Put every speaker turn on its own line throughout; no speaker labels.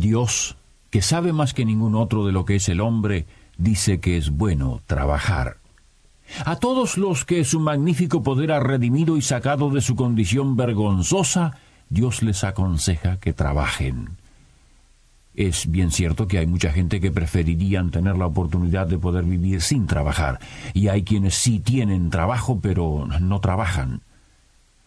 Dios que sabe más que ningún otro de lo que es el hombre, dice que es bueno trabajar. A todos los que su magnífico poder ha redimido y sacado de su condición vergonzosa, Dios les aconseja que trabajen. Es bien cierto que hay mucha gente que preferirían tener la oportunidad de poder vivir sin trabajar, y hay quienes sí tienen trabajo pero no trabajan.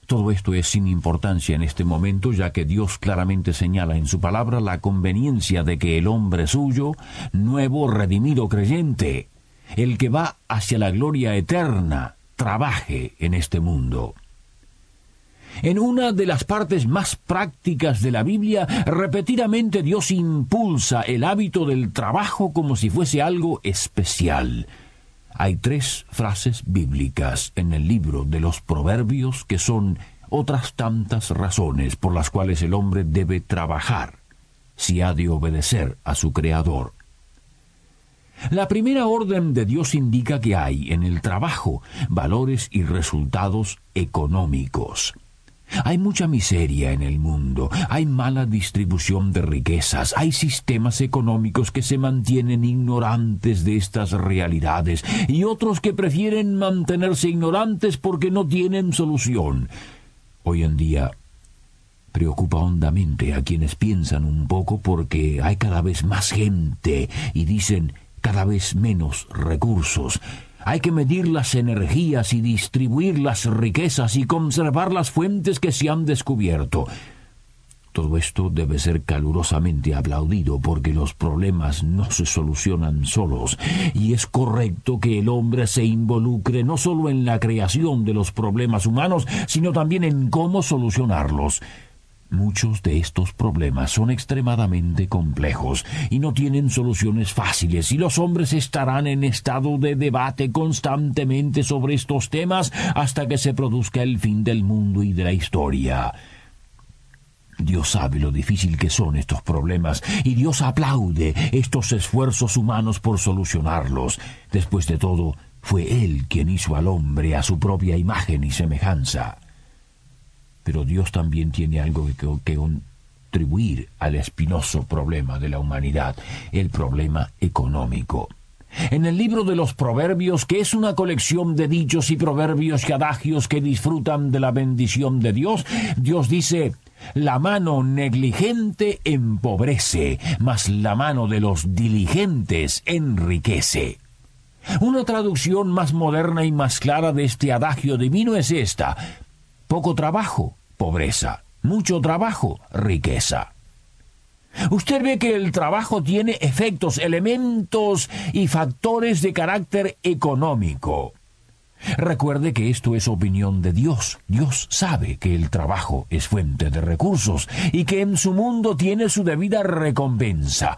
Todo esto es sin importancia en este momento, ya que Dios claramente señala en su palabra la conveniencia de que el hombre suyo, nuevo, redimido creyente, el que va hacia la gloria eterna, trabaje en este mundo. En una de las partes más prácticas de la Biblia, repetidamente Dios impulsa el hábito del trabajo como si fuese algo especial. Hay tres frases bíblicas en el libro de los Proverbios que son otras tantas razones por las cuales el hombre debe trabajar si ha de obedecer a su Creador. La primera orden de Dios indica que hay en el trabajo valores y resultados económicos. Hay mucha miseria en el mundo, hay mala distribución de riquezas, hay sistemas económicos que se mantienen ignorantes de estas realidades y otros que prefieren mantenerse ignorantes porque no tienen solución. Hoy en día preocupa hondamente a quienes piensan un poco porque hay cada vez más gente y dicen cada vez menos recursos. Hay que medir las energías y distribuir las riquezas y conservar las fuentes que se han descubierto. Todo esto debe ser calurosamente aplaudido porque los problemas no se solucionan solos y es correcto que el hombre se involucre no solo en la creación de los problemas humanos, sino también en cómo solucionarlos. Muchos de estos problemas son extremadamente complejos y no tienen soluciones fáciles y los hombres estarán en estado de debate constantemente sobre estos temas hasta que se produzca el fin del mundo y de la historia. Dios sabe lo difícil que son estos problemas y Dios aplaude estos esfuerzos humanos por solucionarlos. Después de todo, fue Él quien hizo al hombre a su propia imagen y semejanza pero Dios también tiene algo que, contribuir al espinoso problema de la humanidad, el problema económico. En el libro de los Proverbios, que es una colección de dichos y proverbios y adagios que disfrutan de la bendición de Dios, Dios dice, la mano negligente empobrece, mas la mano de los diligentes enriquece. Una traducción más moderna y más clara de este adagio divino es esta. Poco trabajo, pobreza. Mucho trabajo, riqueza. Usted ve que el trabajo tiene efectos, elementos y factores de carácter económico. Recuerde que esto es opinión de Dios. Dios sabe que el trabajo es fuente de recursos y que en su mundo tiene su debida recompensa.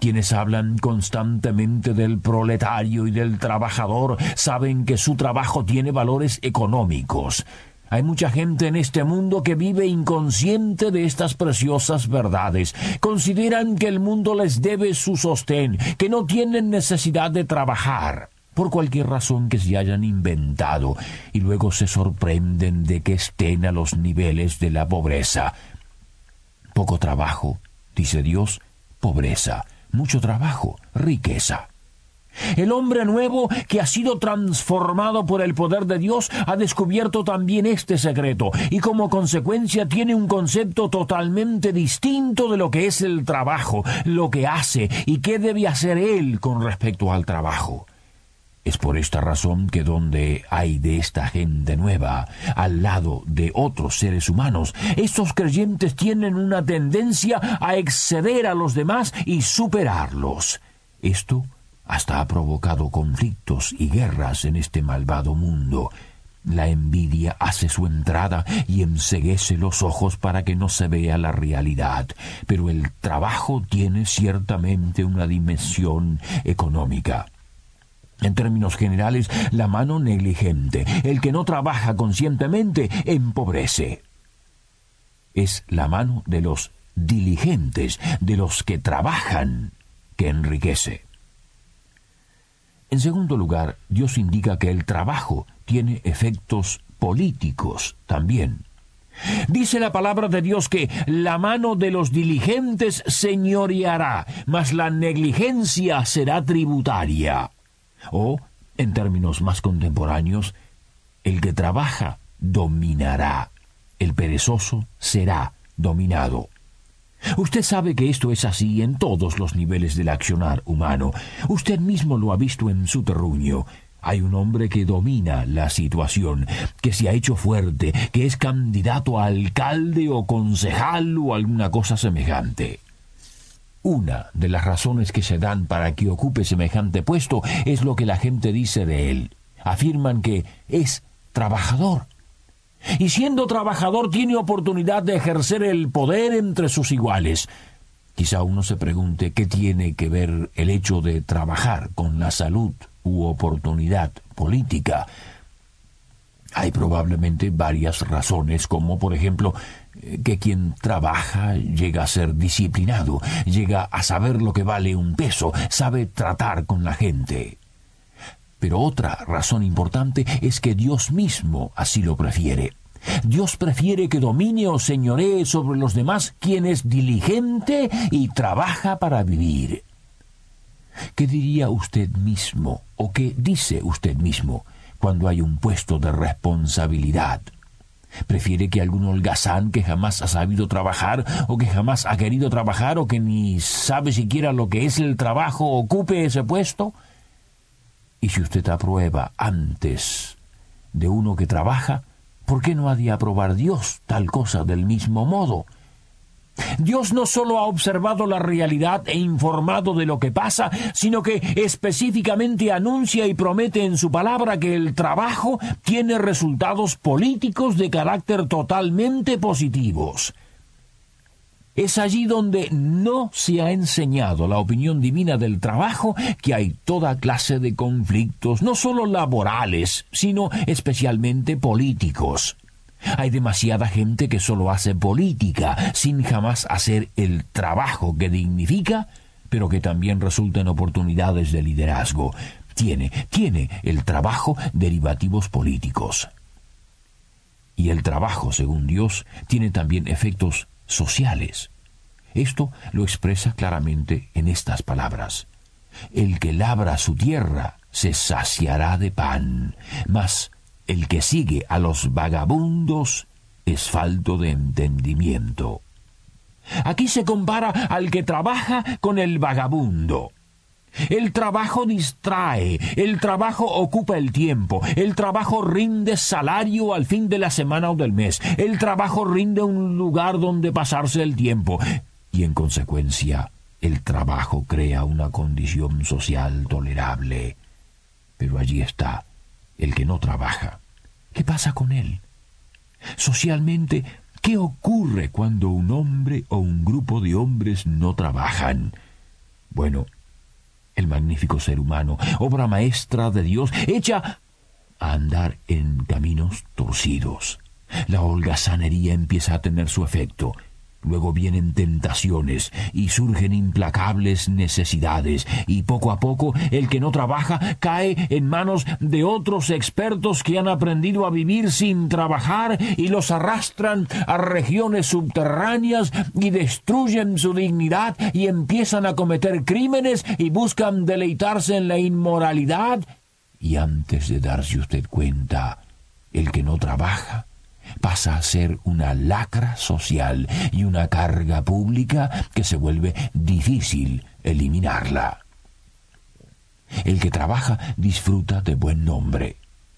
Quienes hablan constantemente del proletario y del trabajador saben que su trabajo tiene valores económicos. Hay mucha gente en este mundo que vive inconsciente de estas preciosas verdades. Consideran que el mundo les debe su sostén, que no tienen necesidad de trabajar por cualquier razón que se hayan inventado, y luego se sorprenden de que estén a los niveles de la pobreza. Poco trabajo, dice Dios, pobreza. Mucho trabajo, riqueza. El hombre nuevo que ha sido transformado por el poder de Dios ha descubierto también este secreto y como consecuencia tiene un concepto totalmente distinto de lo que es el trabajo, lo que hace y qué debe hacer él con respecto al trabajo. Es por esta razón que donde hay de esta gente nueva, al lado de otros seres humanos, estos creyentes tienen una tendencia a exceder a los demás y superarlos. Esto hasta ha provocado conflictos y guerras en este malvado mundo. La envidia hace su entrada y enseguece los ojos para que no se vea la realidad, pero el trabajo tiene ciertamente una dimensión económica. En términos generales, la mano negligente, el que no trabaja conscientemente, empobrece. Es la mano de los diligentes, de los que trabajan, que enriquece. En segundo lugar, Dios indica que el trabajo tiene efectos políticos también. Dice la palabra de Dios que la mano de los diligentes señoreará, mas la negligencia será tributaria. O, en términos más contemporáneos, el que trabaja dominará, el perezoso será dominado. Usted sabe que esto es así en todos los niveles del accionar humano. Usted mismo lo ha visto en su terruño. Hay un hombre que domina la situación, que se ha hecho fuerte, que es candidato a alcalde o concejal o alguna cosa semejante. Una de las razones que se dan para que ocupe semejante puesto es lo que la gente dice de él. Afirman que es trabajador y siendo trabajador tiene oportunidad de ejercer el poder entre sus iguales. Quizá uno se pregunte qué tiene que ver el hecho de trabajar con la salud u oportunidad política. Hay probablemente varias razones, como por ejemplo que quien trabaja llega a ser disciplinado, llega a saber lo que vale un peso, sabe tratar con la gente. Pero otra razón importante es que Dios mismo así lo prefiere. Dios prefiere que domine o señoree sobre los demás quien es diligente y trabaja para vivir. ¿Qué diría usted mismo o qué dice usted mismo cuando hay un puesto de responsabilidad? ¿Prefiere que algún holgazán que jamás ha sabido trabajar o que jamás ha querido trabajar o que ni sabe siquiera lo que es el trabajo ocupe ese puesto? Y si usted aprueba antes de uno que trabaja, ¿por qué no ha de aprobar Dios tal cosa del mismo modo? Dios no solo ha observado la realidad e informado de lo que pasa, sino que específicamente anuncia y promete en su palabra que el trabajo tiene resultados políticos de carácter totalmente positivos. Es allí donde no se ha enseñado la opinión divina del trabajo que hay toda clase de conflictos, no solo laborales, sino especialmente políticos. Hay demasiada gente que solo hace política sin jamás hacer el trabajo que dignifica, pero que también resulta en oportunidades de liderazgo. Tiene, tiene el trabajo derivativos políticos. Y el trabajo, según Dios, tiene también efectos sociales. Esto lo expresa claramente en estas palabras. El que labra su tierra se saciará de pan, mas el que sigue a los vagabundos es falto de entendimiento. Aquí se compara al que trabaja con el vagabundo. El trabajo distrae, el trabajo ocupa el tiempo, el trabajo rinde salario al fin de la semana o del mes, el trabajo rinde un lugar donde pasarse el tiempo, y en consecuencia el trabajo crea una condición social tolerable. Pero allí está el que no trabaja. ¿Qué pasa con él? Socialmente, ¿qué ocurre cuando un hombre o un grupo de hombres no trabajan? Bueno, el magnífico ser humano, obra maestra de Dios, echa a andar en caminos torcidos. La holgazanería empieza a tener su efecto. Luego vienen tentaciones y surgen implacables necesidades. Y poco a poco el que no trabaja cae en manos de otros expertos que han aprendido a vivir sin trabajar y los arrastran a regiones subterráneas y destruyen su dignidad y empiezan a cometer crímenes y buscan deleitarse en la inmoralidad. Y antes de darse usted cuenta el que no trabaja pasa a ser una lacra social y una carga pública que se vuelve difícil eliminarla. El que trabaja disfruta de buen nombre.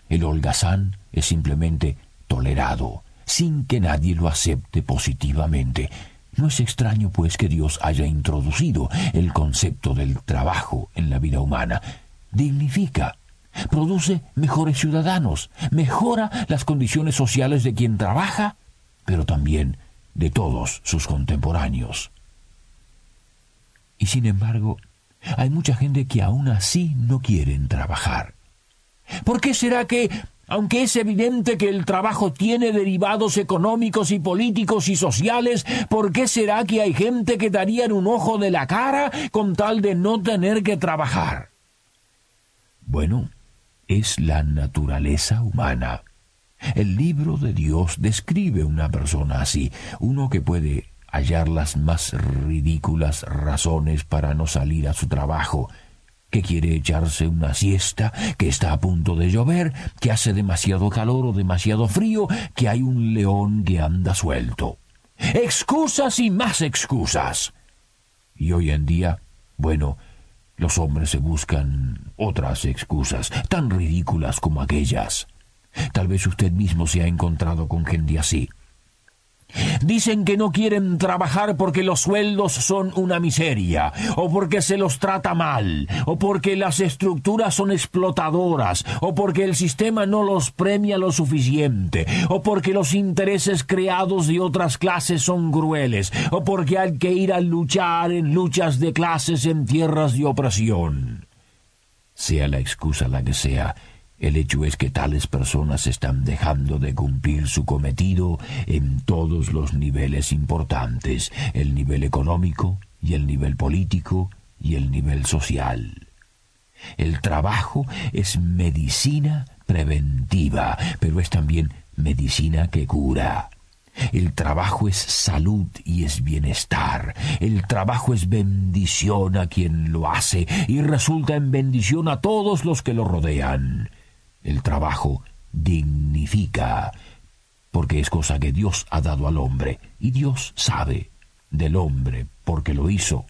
El holgazán es simplemente tolerado, sin que nadie lo acepte positivamente. No es extraño, pues, que Dios haya introducido el concepto del trabajo en la vida humana. Dignifica, produce mejores ciudadanos, mejora las condiciones sociales de quien trabaja, pero también de todos sus contemporáneos. Y sin embargo, hay mucha gente que aún así no quieren trabajar. ¿Por qué será que, aunque es evidente que el trabajo tiene derivados económicos y políticos y sociales, ¿por qué será que hay gente que darían un ojo de la cara con tal de no tener que trabajar? Bueno, es la naturaleza humana. El libro de Dios describe una persona así, uno que puede hallar las más ridículas razones para no salir a su trabajo, que quiere echarse una siesta, que está a punto de llover, que hace demasiado calor o demasiado frío, que hay un león que anda suelto. Excusas y más excusas. Y hoy en día, bueno, los hombres se buscan otras excusas, tan ridículas como aquellas. Tal vez usted mismo se ha encontrado con gente así. Dicen que no quieren trabajar porque los sueldos son una miseria, o porque se los trata mal, o porque las estructuras son explotadoras, o porque el sistema no los premia lo suficiente, o porque los intereses creados de otras clases son crueles, o porque hay que ir a luchar en luchas de clases en tierras de opresión. Sea la excusa la que sea, el hecho es que tales personas están dejando de cumplir su cometido en todos los niveles importantes, el nivel económico y el nivel político y el nivel social. El trabajo es medicina preventiva, pero es también medicina que cura. El trabajo es salud y es bienestar. El trabajo es bendición a quien lo hace y resulta en bendición a todos los que lo rodean. El trabajo dignifica, porque es cosa que Dios ha dado al hombre, y Dios sabe del hombre porque lo hizo.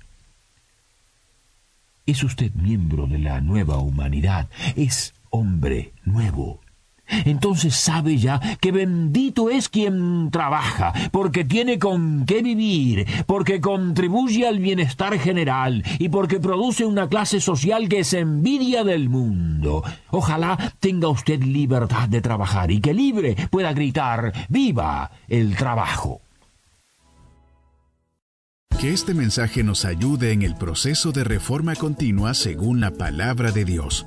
Es usted miembro de la nueva humanidad, es hombre nuevo entonces sabe ya que bendito es quien trabaja, porque tiene con qué vivir, porque contribuye al bienestar general y porque produce una clase social que es envidia del mundo. Ojalá tenga usted libertad de trabajar y que libre pueda gritar ¡Viva el trabajo!
Que este mensaje nos ayude en el proceso de reforma continua según la palabra de Dios.